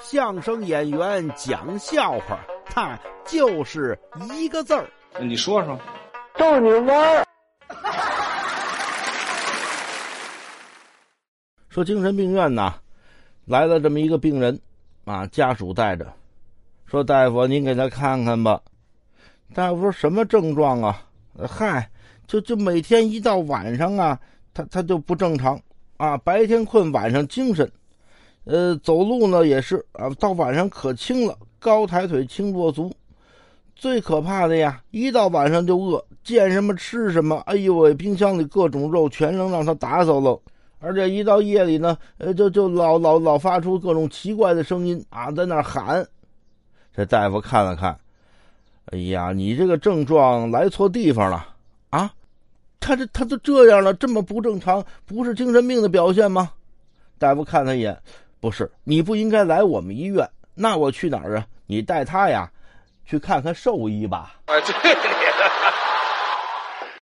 相声演员讲笑话，他就是一个字儿。你说说，逗你玩儿。说精神病院呐，来了这么一个病人，啊，家属带着，说大夫您给他看看吧。大夫说什么症状啊？嗨，就就每天一到晚上啊，他他就不正常啊，白天困，晚上精神。呃，走路呢也是啊，到晚上可轻了，高抬腿，轻落足。最可怕的呀，一到晚上就饿，见什么吃什么。哎呦喂，冰箱里各种肉全能让他打走了。而且一到夜里呢，呃，就就老老老发出各种奇怪的声音啊，在那喊。这大夫看了看，哎呀，你这个症状来错地方了啊！他这他都这样了，这么不正常，不是精神病的表现吗？大夫看他一眼。不是，你不应该来我们医院，那我去哪儿啊？你带他呀，去看看兽医吧。哎，对。